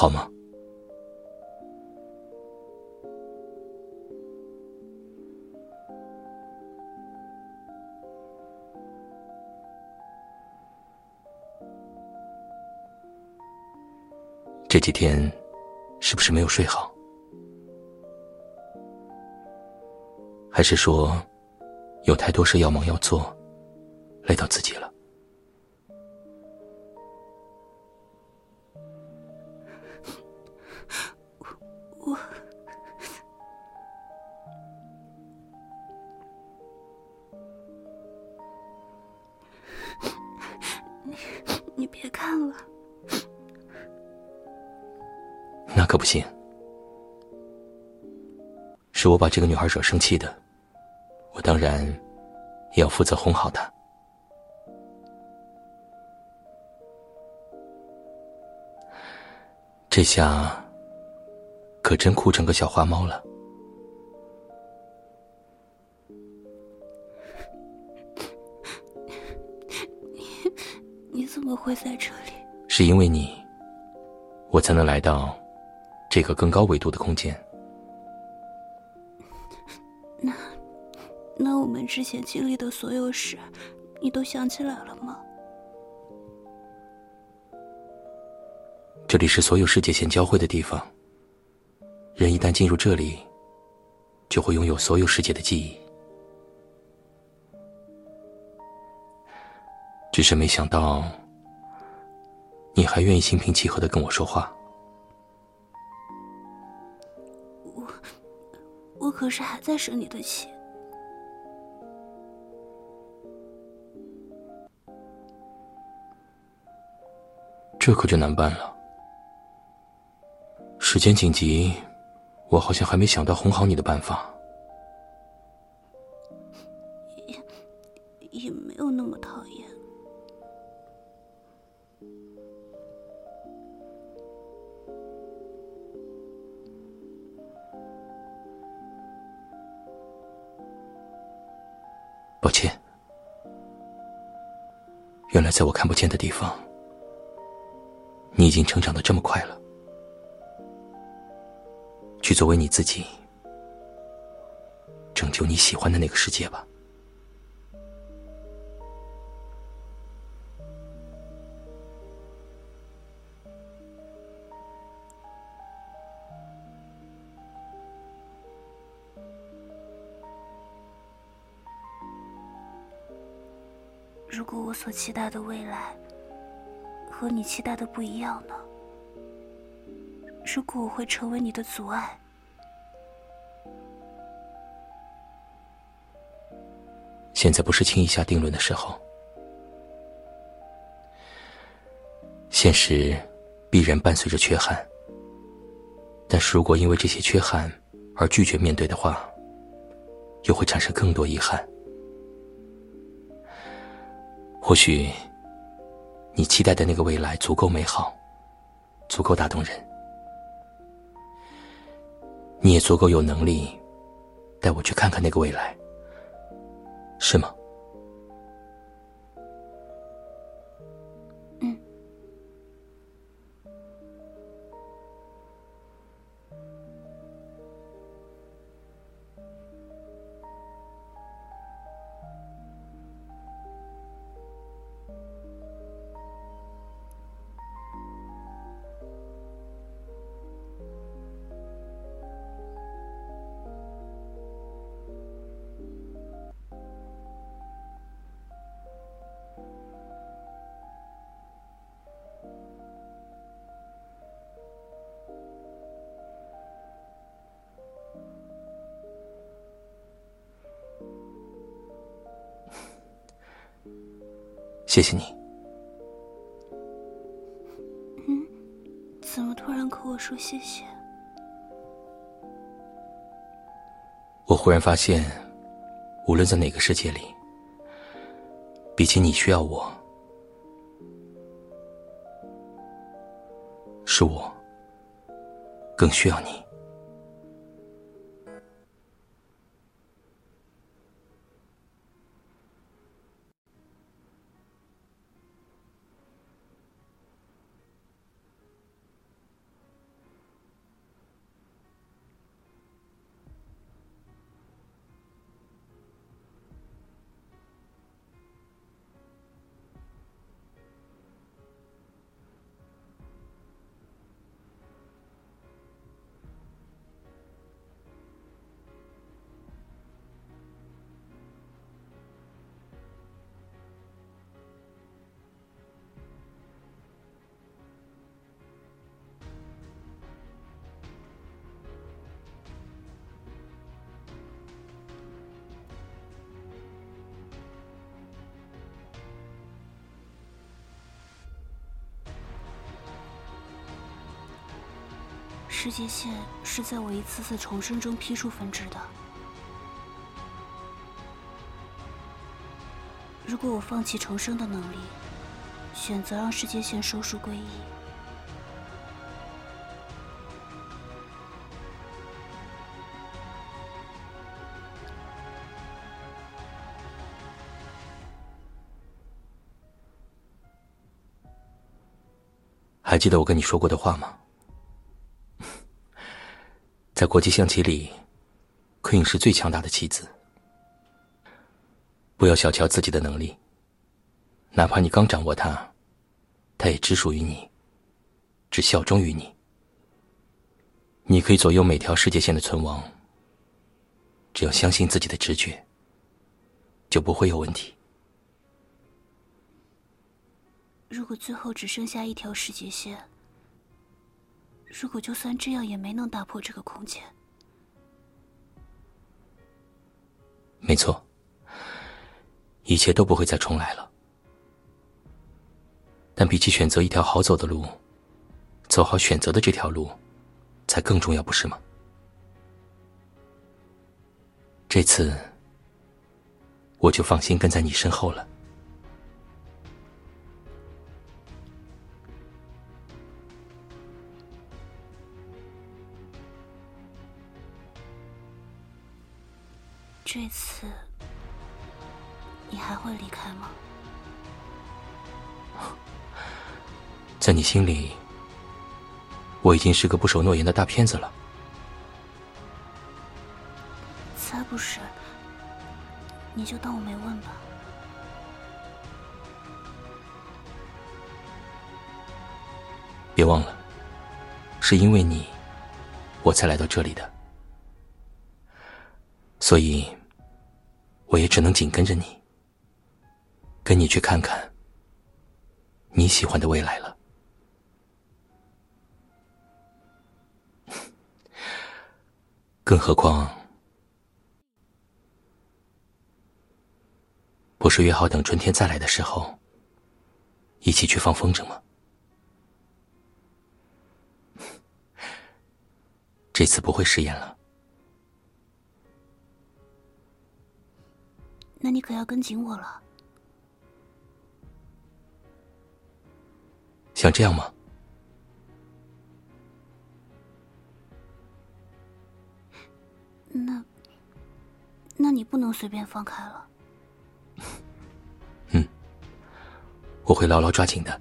好吗？这几天是不是没有睡好？还是说有太多事要忙要做，累到自己了？别看了。那可不行，是我把这个女孩惹生气的，我当然也要负责哄好她。这下可真哭成个小花猫了。怎么会在这里？是因为你，我才能来到。这个更高维度的空间，那那我们之前经历的所有事，你都想起来了吗？这里是所有世界线交汇的地方，人一旦进入这里，就会拥有所有世界的记忆。只是没想到，你还愿意心平气和的跟我说话。我我可是还在生你的气，这可就难办了。时间紧急，我好像还没想到哄好你的办法。也也没有那么讨厌。原来在我看不见的地方，你已经成长的这么快了。去作为你自己，拯救你喜欢的那个世界吧。如果我所期待的未来和你期待的不一样呢？如果我会成为你的阻碍？现在不是轻易下定论的时候。现实必然伴随着缺憾，但是如果因为这些缺憾而拒绝面对的话，又会产生更多遗憾。或许，你期待的那个未来足够美好，足够打动人，你也足够有能力带我去看看那个未来，是吗？谢谢你。嗯，怎么突然和我说谢谢？我忽然发现，无论在哪个世界里，比起你需要我，是我更需要你。世界线是在我一次次重生中劈出分支的。如果我放弃重生的能力，选择让世界线收束归一，还记得我跟你说过的话吗？在国际象棋里，Queen 是最强大的棋子。不要小瞧自己的能力，哪怕你刚掌握它，它也只属于你，只效忠于你。你可以左右每条世界线的存亡，只要相信自己的直觉，就不会有问题。如果最后只剩下一条世界线，如果就算这样也没能打破这个空间，没错。一切都不会再重来了，但比起选择一条好走的路，走好选择的这条路，才更重要，不是吗？这次，我就放心跟在你身后了。这次。你还会离开吗？在你心里，我已经是个不守诺言的大骗子了。才不是！你就当我没问吧。别忘了，是因为你，我才来到这里的，所以我也只能紧跟着你。跟你去看看你喜欢的未来了。更何况，不是约好等春天再来的时候，一起去放风筝吗？这次不会食言了。那你可要跟紧我了。想这样吗？那，那你不能随便放开了。嗯，我会牢牢抓紧的。